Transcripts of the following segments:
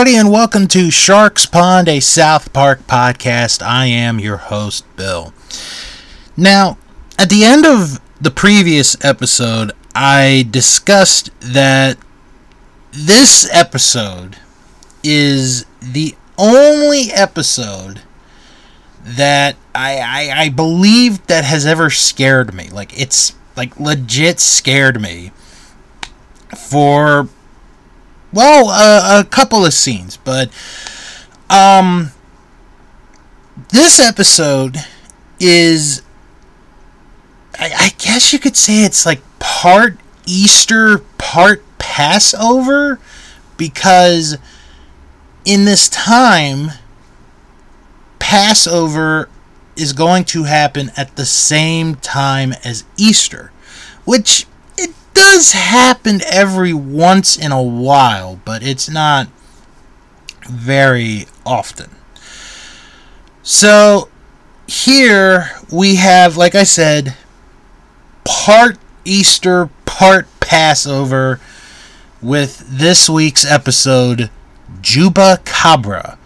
everybody, and welcome to Sharks Pond, a South Park podcast. I am your host, Bill. Now, at the end of the previous episode, I discussed that this episode is the only episode that I, I, I believe that has ever scared me. Like, it's like legit scared me for well, a couple of scenes, but um, this episode is, I, I guess you could say it's like part Easter, part Passover, because in this time, Passover is going to happen at the same time as Easter, which does happen every once in a while, but it's not very often. So here we have, like I said, part Easter, part Passover with this week's episode, Jewpacabra.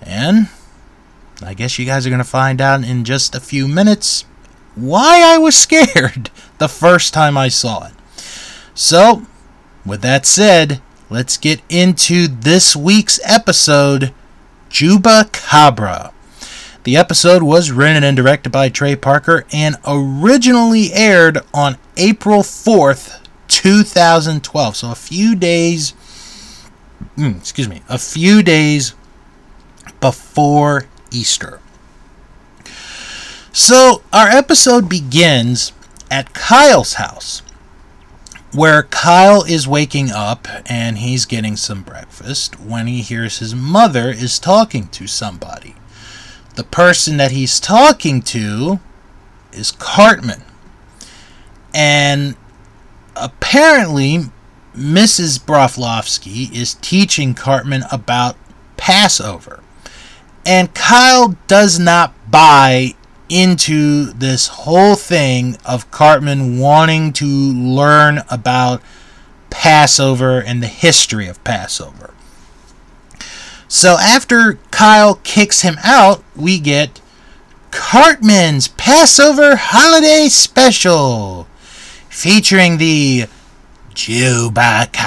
And I guess you guys are going to find out in just a few minutes why I was scared the first time I saw it. So, with that said, let's get into this week's episode Jewpacabra. The episode was written and directed by Trey Parker and originally aired on April 4th, 2012. So a few days, mm, excuse me, a few days before Easter. So our episode begins at Kyle's house where Kyle is waking up and he's getting some breakfast when he hears his mother is talking to somebody. The person that he's talking to is Cartman. And apparently, Mrs. Broflovsky is teaching Cartman about Passover. And Kyle does not buy into this whole thing of Cartman wanting to learn about Passover and the history of Passover. So after Kyle kicks him out, we get Cartman's Passover Holiday Special featuring the Chupacabra.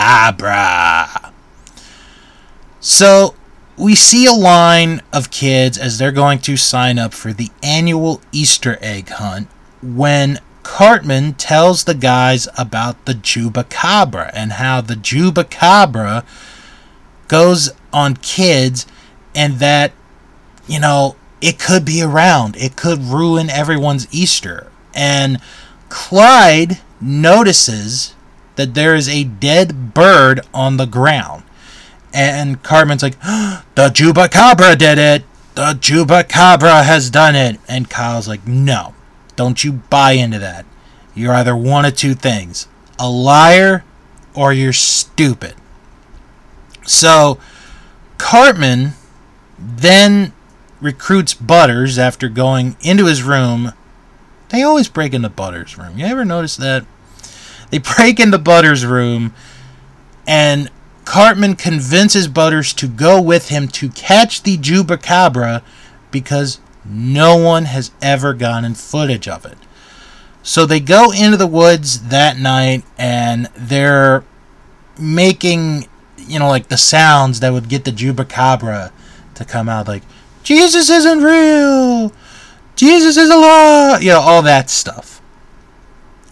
So we see a line of kids as they're going to sign up for the annual Easter egg hunt when Cartman tells the guys about the Chupacabra and how the Chupacabra goes on kids and that, you know, it could be around. It could ruin everyone's Easter. And Clyde notices that there is a dead bird on the ground. And Cartman's like, the Chupacabra did it. The Chupacabra has done it. And Kyle's like, no, don't you buy into that. You're either one of two things a liar or you're stupid. So Cartman then recruits Butters after going into his room. They always break into Butters' room. You ever notice that? They break into Butters' room and Cartman convinces Butters to go with him to catch the Chupacabra because no one has ever gotten footage of it. So they go into the woods that night and they're making, you know, like the sounds that would get the Chupacabra to come out, like, Jesus isn't real! Jesus is a lie! You know, all that stuff.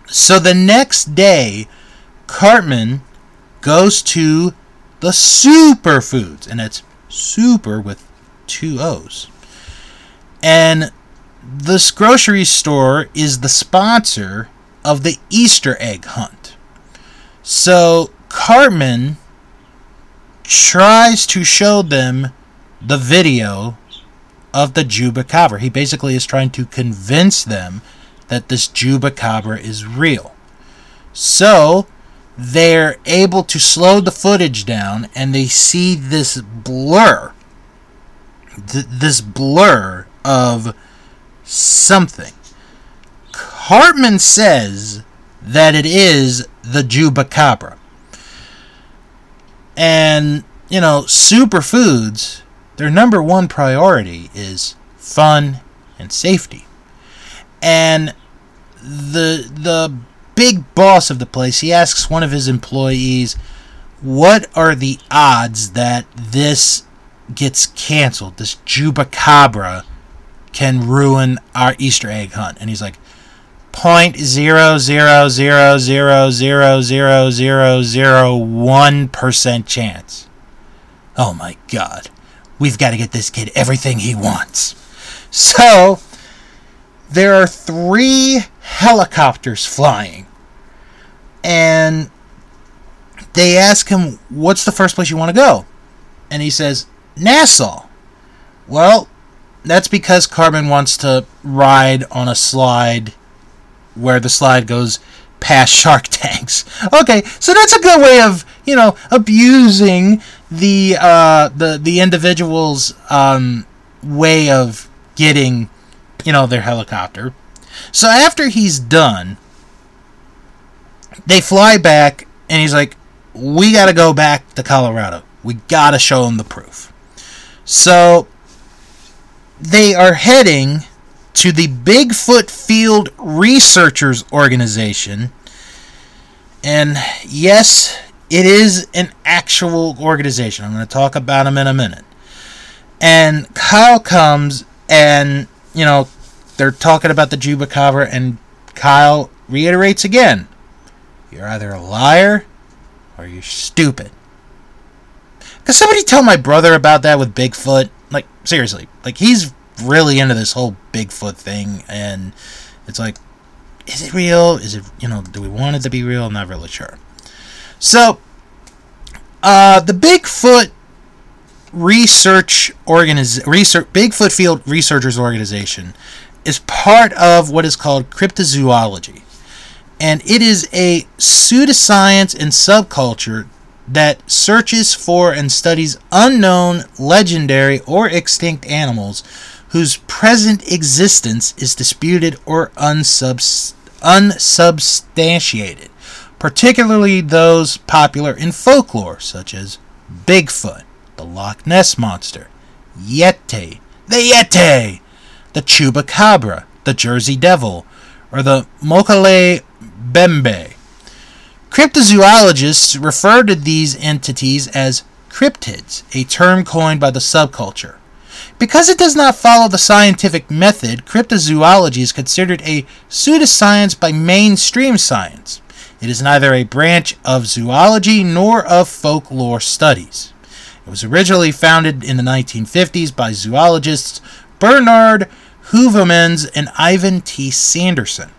So the next day, Cartman goes to the superfoods, and it's super with two O's. And this grocery store is the sponsor of the Easter egg hunt. So Cartman tries to show them the video of the Chupacabra. He basically is trying to convince them that this Chupacabra is real. So they're able to slow the footage down and they see this blur. Th- this blur of something. Cartman says that it is the chupacabra. And you know, superfoods, their number one priority is fun and safety. And the the big boss of the place, he asks one of his employees, "What are the odds that this gets canceled? This Chupacabra can ruin our Easter egg hunt?" And he's like, point zero zero zero zero zero zero zero zero one percent chance. Oh my god. We've got to get this kid everything he wants. So there are three helicopters flying. And they ask him, What's the first place you want to go? And he says, Nassau. Well, that's because Cartman wants to ride on a slide where the slide goes past shark tanks. Okay, so that's a good way of you know abusing the uh, the the individual's um, way of getting you know their helicopter. So after he's done, they fly back, and he's like, "We got to go back to Colorado. We got to show him the proof." So they are heading to the Bigfoot Field Researchers Organization. And yes, it is an actual organization. I'm going to talk about them in a minute. And Kyle comes and, you know, they're talking about the Jewpacabra, and Kyle reiterates again you're either a liar or you're stupid. Could somebody tell my brother about that with Bigfoot? Like, seriously. Like, he's really into this whole Bigfoot thing, and it's like, is it real? Is it you know? Do we want it to be real? I'm not really sure. So, uh, the Bigfoot research organiz- research Bigfoot Field Researchers Organization is part of what is called cryptozoology, and it is a pseudoscience and subculture that searches for and studies unknown, legendary, or extinct animals whose present existence is disputed or unsubs- unsubstantiated, particularly those popular in folklore, such as Bigfoot, the Loch Ness Monster, Yeti, the Yeti, the Chupacabra, the Jersey Devil, or the Mokele Bembe. Cryptozoologists refer to these entities as cryptids, a term coined by the subculture. Because it does not follow the scientific method, cryptozoology is considered a pseudoscience by mainstream science. It is neither a branch of zoology nor of folklore studies. It was originally founded in the 1950s by zoologists Bernard Heuvelmans and Ivan T. Sanderson.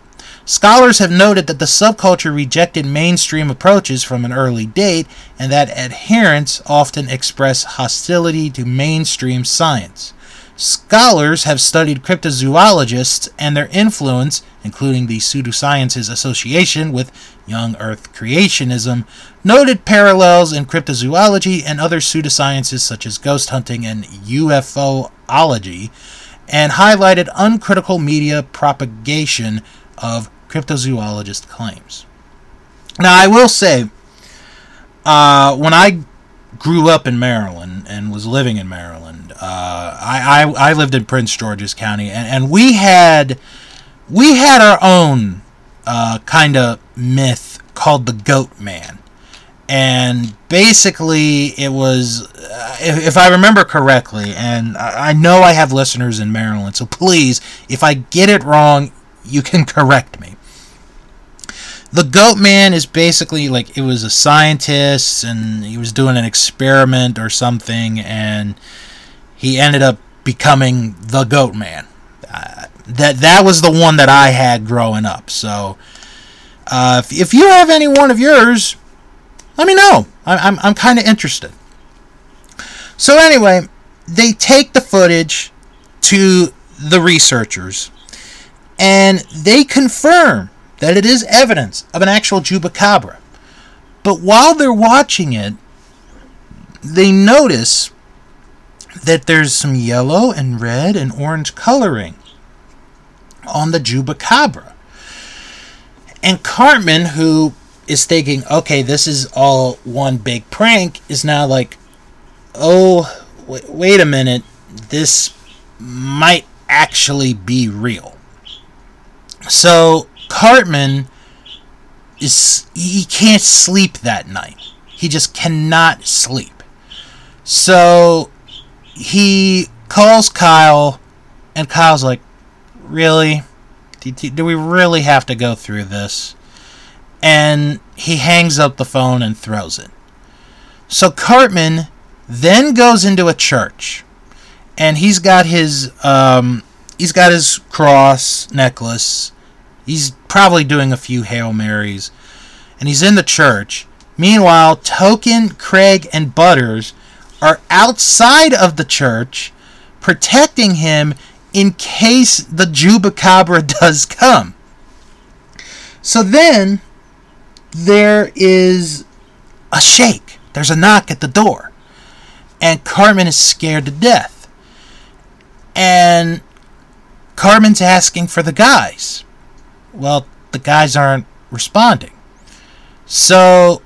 Scholars have noted that the subculture rejected mainstream approaches from an early date and that adherents often express hostility to mainstream science. Scholars have studied cryptozoologists and their influence, including the Pseudosciences Association with Young Earth creationism, noted parallels in cryptozoology and other pseudosciences such as ghost hunting and UFOlogy, and highlighted uncritical media propagation of cryptozoologist claims. Now, I will say, uh, when I grew up in Maryland and was living in Maryland, uh, I, I, I lived in Prince George's County, and, and we had we had our own uh, kind of myth called the Goat Man. And basically, it was, uh, if, if, I remember correctly, and I, I know I have listeners in Maryland, so please, if I get it wrong, you can correct me the goat man is basically like it was a scientist and he was doing an experiment or something and he ended up becoming the goat man. Uh, that that was the one that i had growing up. So uh, if, if you have any one of yours let me know. I, i'm, I'm kind of interested. So anyway they take the footage to the researchers and they confirm that it is evidence of an actual Chupacabra. But while they're watching it, they notice that there's some yellow and red and orange coloring on the Chupacabra. And Cartman, who is thinking, okay, this is all one big prank, is now like, oh, wait, wait a minute, this might actually be real. So Cartman is he can't sleep that night. He just cannot sleep. So he calls Kyle, and Kyle's like, "Really? Do, we really have to go through this?" And he hangs up the phone and throws it. So Cartman then goes into a church, and he's got his um, he's got his cross necklace. He's probably doing a few hail marys, and he's in the church. Meanwhile, Token, Craig, and Butters are outside of the church, protecting him in case the Jewpacabra does come. So then there is a shake. There's a knock at the door. And Cartman is scared to death. And Cartman's asking for the guys. Well, the guys aren't responding. So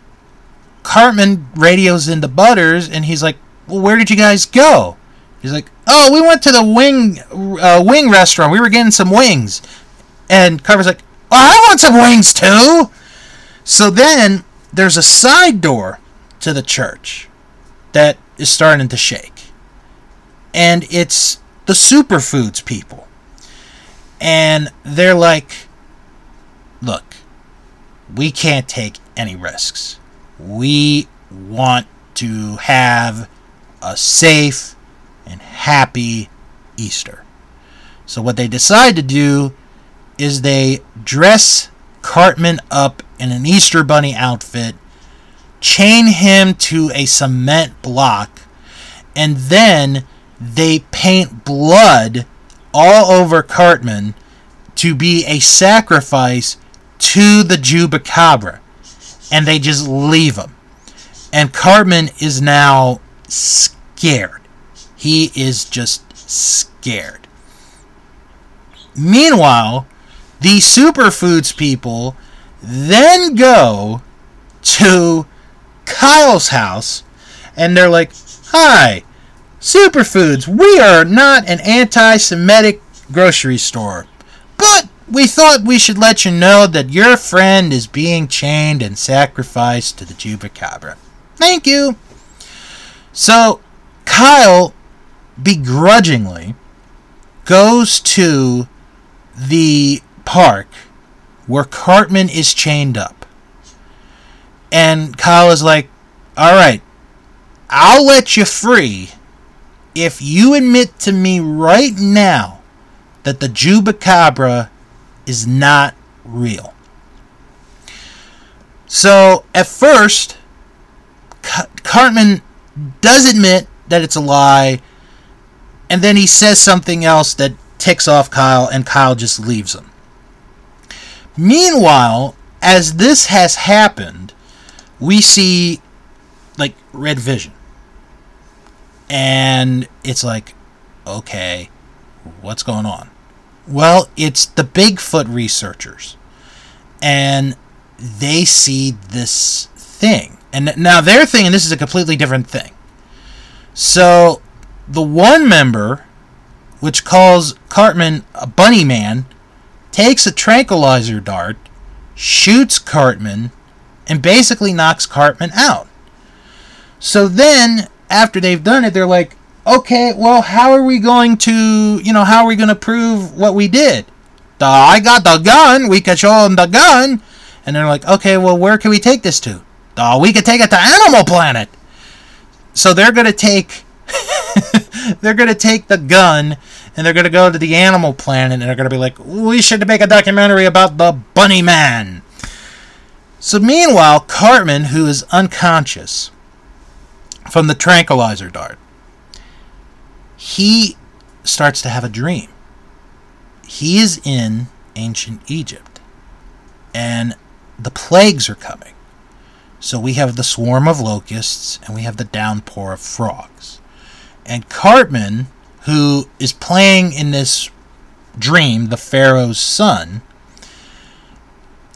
Cartman radios into Butters and he's like, Well, where did you guys go? He's like, Oh, we went to the wing uh, wing restaurant. We were getting some wings. And Cartman's like, oh, I want some wings too. So then there's a side door to the church that is starting to shake. And it's the superfoods people. And they're like, look, we can't take any risks. We want to have a safe and happy Easter. So, what they decide to do is they dress Cartman up in an Easter Bunny outfit, chain him to a cement block, and then they paint blood all over Cartman to be a sacrifice to the Jewpacabra. And they just leave him. And Cartman is now scared. He is just scared. Meanwhile, the superfoods people then go to Kyle's house and they're like, Hi, superfoods, we are not an anti Semitic grocery store, but we thought we should let you know that your friend is being chained and sacrificed to the Jewpacabra. Thank you. So, Kyle begrudgingly goes to the park where Cartman is chained up. And Kyle is like, all right, I'll let you free if you admit to me right now that the Jewpacabra is not real. So at first, Cartman does admit that it's a lie, and then he says something else that ticks off Kyle, and Kyle just leaves him. Meanwhile, as this has happened, we see like Red Vision. And it's like, okay, what's going on? Well, it's the Bigfoot researchers. And they see this thing. And now their thing, and this is a completely different thing. So the one member, which calls Cartman a bunny man, takes a tranquilizer dart, shoots Cartman, and basically knocks Cartman out. So then, after they've done it, they're like, okay, well, how are we going to, you know, how are we going to prove what we did? The, I got the gun, we can show them the gun. And they're like, okay, well, where can we take this to? The, we can take it to Animal Planet. So they're going to take. they're going to take the gun and they're going to go to the Animal Planet and they're going to be like, we should make a documentary about the Bunny Man. So meanwhile, Cartman, who is unconscious from the tranquilizer dart, he starts to have a dream. He is in ancient Egypt, and the plagues are coming. So we have the swarm of locusts and we have the downpour of frogs. And Cartman who is playing in this dream, the Pharaoh's son,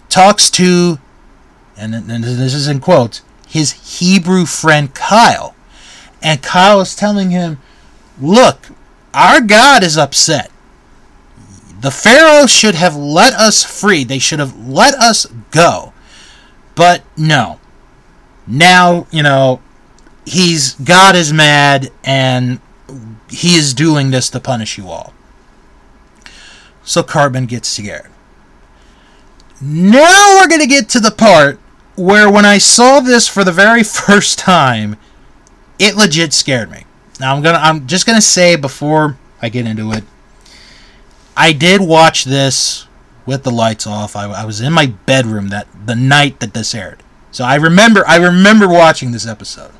talks to, and, and this is in quotes, his Hebrew friend Kyle. And Kyle is telling him, Look, our God is upset. The Pharaoh should have let us free. They should have let us go. But no. Now, you know, he's God is mad and he is doing this to punish you all. So Cartman gets scared. Now we're going to get to the part where when I saw this for the very first time, it legit scared me. Now I'm to I'm just to say before I get into it, I did watch this with the lights off. I, I was in my bedroom that the night that this aired. So I remember I remember watching this episode.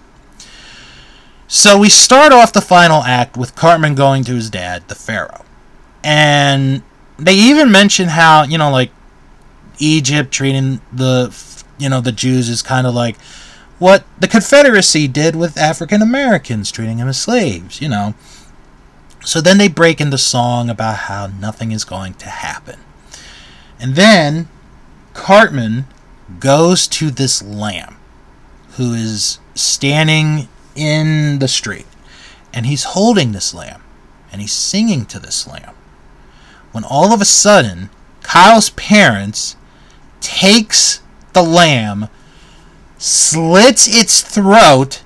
So we start off the final act with Cartman going to his dad, the Pharaoh. And they even mention how, you know, like Egypt treating the you know the Jews is kind of like what the Confederacy did with African Americans, treating them as slaves, you know. So then they break into song about how nothing is going to happen. And then Cartman goes to this lamb who is standing in the street and he's holding this lamb and he's singing to this lamb. When all of a sudden Kyle's parents takes the lamb, slits its throat,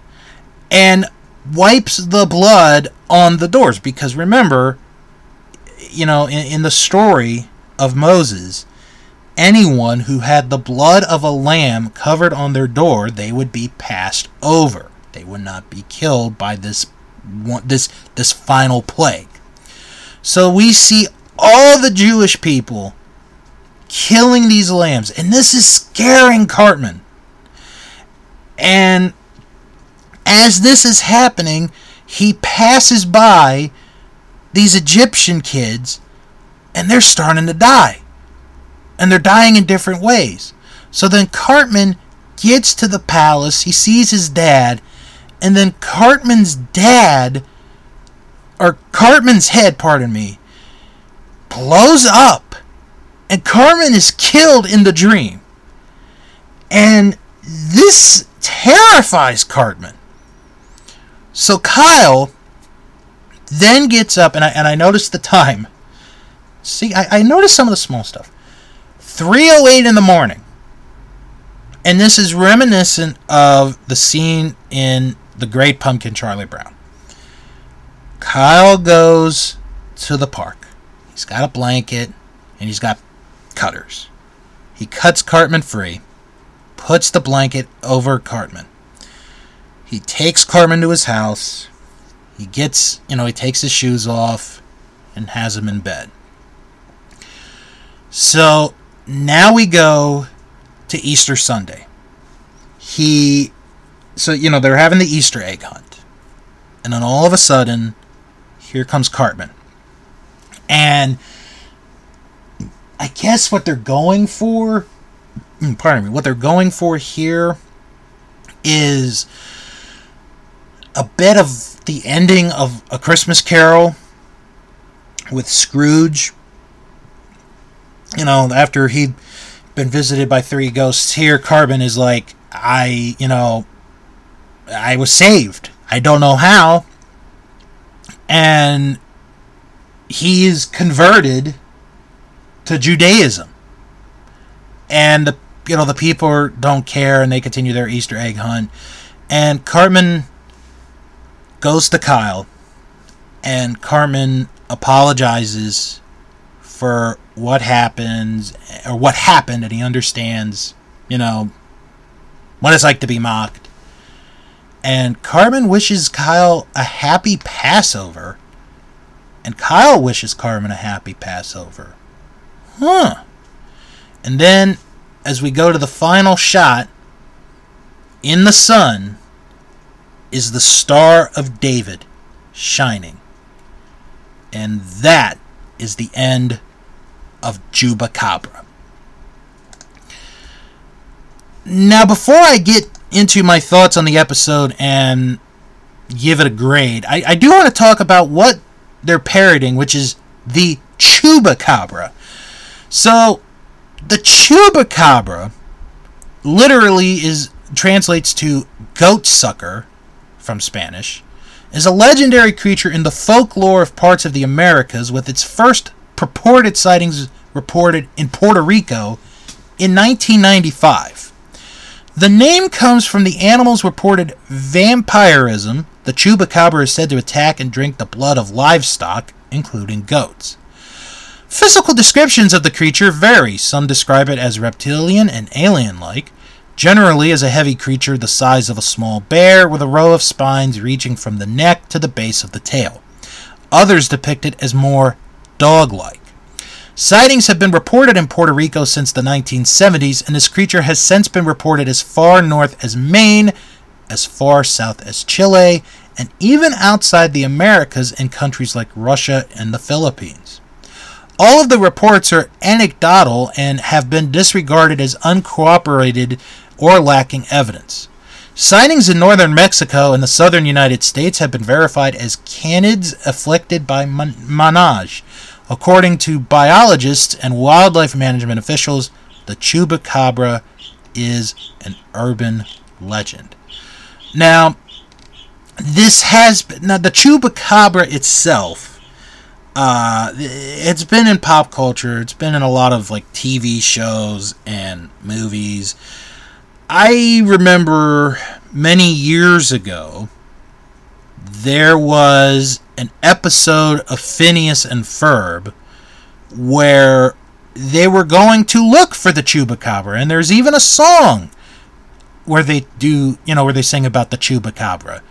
and wipes the blood on the doors. Because remember, you know, in, in the story of Moses, anyone who had the blood of a lamb covered on their door, they would be passed over. They would not be killed by this this this final plague. So we see all the Jewish people killing these lambs. And this is scaring Cartman. And as this is happening, he passes by these Egyptian kids and they're starting to die. And they're dying in different ways. So then Cartman gets to the palace, he sees his dad, and then Cartman's dad, or Cartman's head, pardon me, blows up and Cartman is killed in the dream. And this terrifies Cartman. So Kyle then gets up, and I, and I noticed the time. See, I, I noticed some of the small stuff. 3.08 in the morning. And this is reminiscent of the scene in The Great Pumpkin Charlie Brown. Kyle goes to the park. He's got a blanket and he's got cutters. He cuts Cartman free, puts the blanket over Cartman. He takes Cartman to his house. He gets, you know, he takes his shoes off and has him in bed. So now we go to Easter Sunday. He, so, you know, they're having the Easter egg hunt. And then all of a sudden, here comes Cartman. And I guess what they're going for, Mm, pardon me, what they're going for here is a bit of the ending of A Christmas Carol with Scrooge. You know, after he'd been visited by three ghosts, here Carbon is like, I, you know, I was saved. I don't know how. And he's converted to Judaism. And the you know the people don't care and they continue their Easter egg hunt. And Cartman goes to Kyle and Cartman apologizes for what happens or what happened and he understands, you know, what it's like to be mocked. And Cartman wishes Kyle a happy Passover. And Kyle wishes Cartman a happy Passover. Huh. And then, as we go to the final shot, in the sun is the Star of David shining. And that is the end of Chupacabra. Now, before I get into my thoughts on the episode and give it a grade, I, I do want to talk about what they're parroting, which is the Chupacabra. So, the chupacabra literally is translates to goat sucker from Spanish, is a legendary creature in the folklore of parts of the Americas, with its first purported sightings reported in Puerto Rico in 1995. The name comes from the animal's reported vampirism. The chupacabra is said to attack and drink the blood of livestock, including goats. Physical descriptions of the creature vary. Some describe it as reptilian and alien like, generally as a heavy creature the size of a small bear with a row of spines reaching from the neck to the base of the tail. Others depict it as more dog like. Sightings have been reported in Puerto Rico since the 1970s, and this creature has since been reported as far north as Maine, as far south as Chile, and even outside the Americas in countries like Russia and the Philippines. All of the reports are anecdotal and have been disregarded as uncorroborated or lacking evidence. Sightings in northern Mexico and the southern United States have been verified as canids afflicted by mange. According to biologists and wildlife management officials, the chupacabra is an urban legend. Now, this has now the chupacabra itself uh, it's been in pop culture. It's been in a lot of like TV shows and movies. I remember many years ago there was an episode of Phineas and Ferb where they were going to look for the chupacabra, and there's even a song where they do, you know, where they sing about the chupacabra.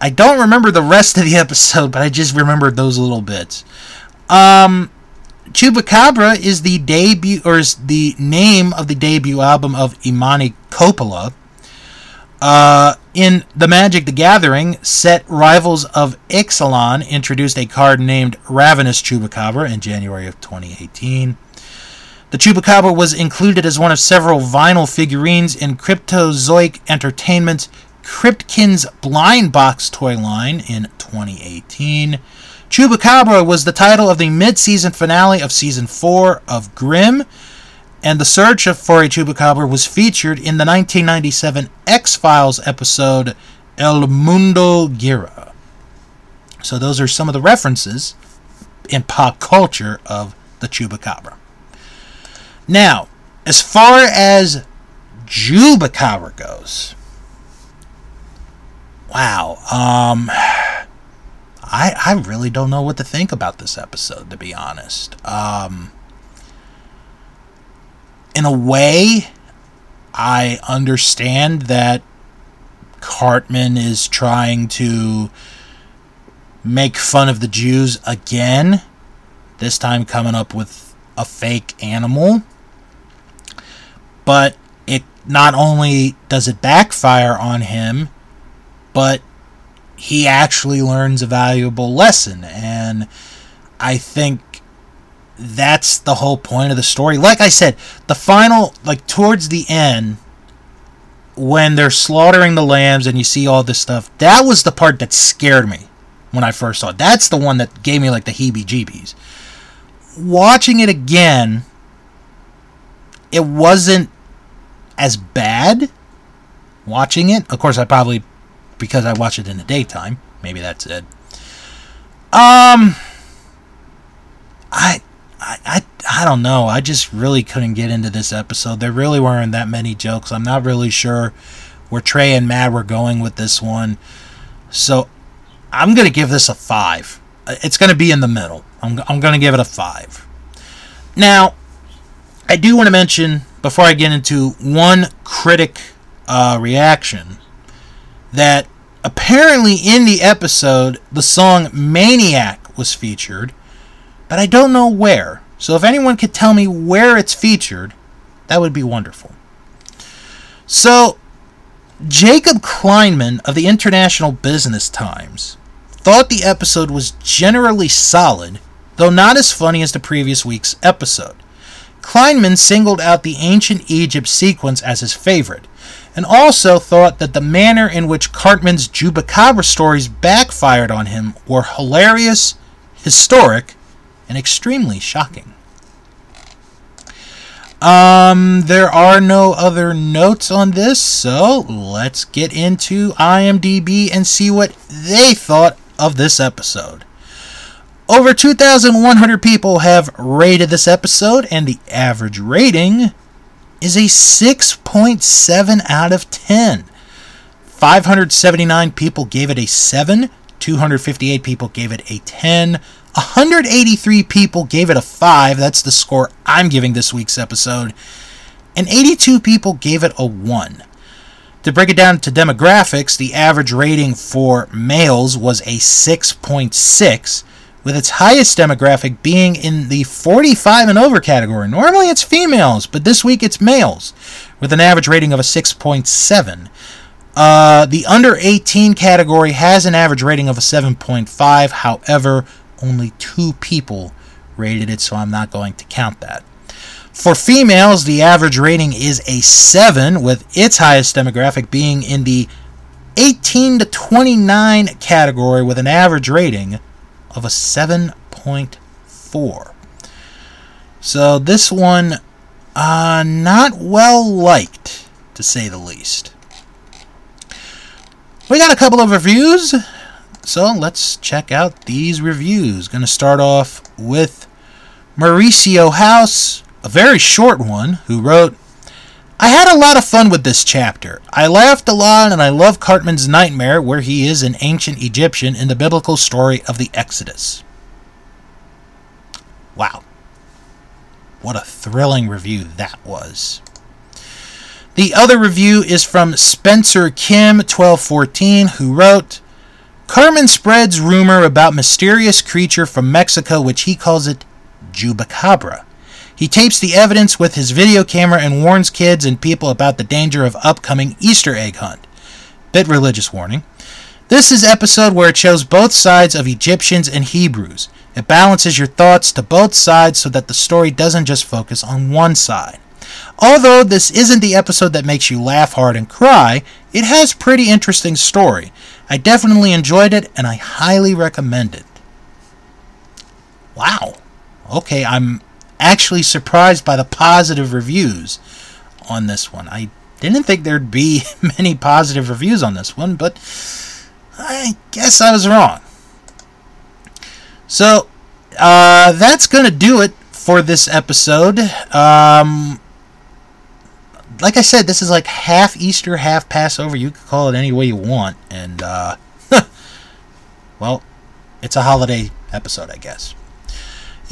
I don't remember the rest of the episode, but I just remembered those little bits. Um, Chupacabra is the debut, or is the name of the debut album of Imani Coppola. Uh, in The Magic the Gathering, set rivals of Ixalan introduced a card named Ravenous Chupacabra in January of 2018. The Chupacabra was included as one of several vinyl figurines in Cryptozoic Entertainment's Cryptkins Blind Box toy line in 2018. Chupacabra was the title of the mid season finale of season 4 of Grimm, and the search for a Chupacabra was featured in the 1997 X Files episode El Mundo Gira. So, those are some of the references in pop culture of the Chupacabra. Now, as far as Chupacabra goes, wow. Um, I I really don't know what to think about this episode, to be honest. Um, in a way, I understand that Cartman is trying to make fun of the Jews again. This time, coming up with a fake animal. But it not only does it backfire on him, but he actually learns a valuable lesson. And I think that's the whole point of the story. Like I said, the final, like towards the end, when they're slaughtering the lambs and you see all this stuff, that was the part that scared me when I first saw it. That's the one that gave me like the heebie jeebies. Watching it again, it wasn't as bad watching it. Of course, I probably because I watch it in the daytime. Maybe that's it. Um, I, I, I, I don't know. I just really couldn't get into this episode. There really weren't that many jokes. I'm not really sure where Trey and Matt were going with this one. So I'm going to give this a five. It's going to be in the middle. I'm, I'm going to give it a five. Now, I do want to mention before I get into one critic uh, reaction that apparently in the episode the song Maniac was featured, but I don't know where. So if anyone could tell me where it's featured, that would be wonderful. So, Jacob Kleinman of the International Business Times thought the episode was generally solid, though not as funny as the previous week's episode. Kleinman singled out the ancient Egypt sequence as his favorite, and also thought that the manner in which Cartman's Chupacabra stories backfired on him were hilarious, historic, and extremely shocking. Um, there are no other notes on this, so let's get into IMDb and see what they thought of this episode. Over 2,100 people have rated this episode, and the average rating is a 6.7 out of 10. 579 people gave it a 7, 258 people gave it a 10, 183 people gave it a 5. That's the score I'm giving this week's episode. And 82 people gave it a 1. To break it down to demographics, the average rating for males was a 6.6, with its highest demographic being in the 45 and over category. Normally it's females, but this week it's males, with an average rating of a 6.7. Uh, the under 18 category has an average rating of a 7.5. However, only two people rated it, so I'm not going to count that. For females, the average rating is a 7, with its highest demographic being in the 18 to 29 category with an average rating of a 7.4. So this one, uh, not well liked, to say the least. We got a couple of reviews. So let's check out these reviews. Going to start off with Mauricio House, a very short one, who wrote I had a lot of fun with this chapter. I laughed a lot and I love Cartman's nightmare where he is an ancient Egyptian in the biblical story of the Exodus. Wow. What a thrilling review that was. The other review is from Spencer Kim 1214 who wrote Cartman spreads rumor about mysterious creature from Mexico which he calls it Chupacabra. He tapes the evidence with his video camera and warns kids and people about the danger of upcoming Easter egg hunt. Bit religious warning. This is episode where it shows both sides of Egyptians and Hebrews. It balances your thoughts to both sides so that the story doesn't just focus on one side. Although this isn't the episode that makes you laugh hard and cry, it has pretty interesting story. I definitely enjoyed it and I highly recommend it. Wow. Okay, I'm actually surprised by the positive reviews on this one. I didn't think there'd be many positive reviews on this one, but I guess I was wrong. So, uh, that's going to do it for this episode. Um, like I said, this is like half Easter, half Passover. You could call it any way you want. And, uh, well, it's a holiday episode, I guess.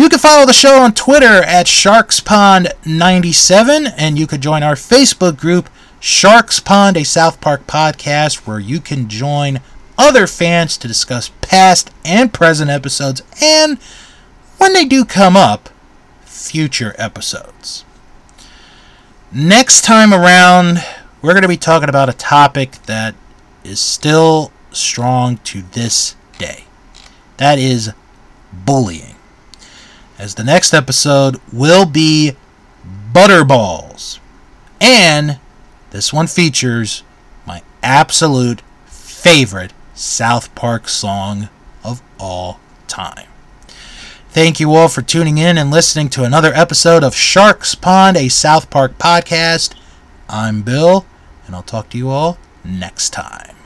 You can follow the show on Twitter at SharksPond97, and you could join our Facebook group, Sharks Pond, a South Park podcast, where you can join other fans to discuss past and present episodes, and when they do come up, future episodes. Next time around, we're going to be talking about a topic that is still strong to this day. That is bullying as the next episode will be Butterballs. And this one features my absolute favorite South Park song of all time. Thank you all for tuning in and listening to another episode of Sharks Pond, a South Park podcast. I'm Bill, and I'll talk to you all next time.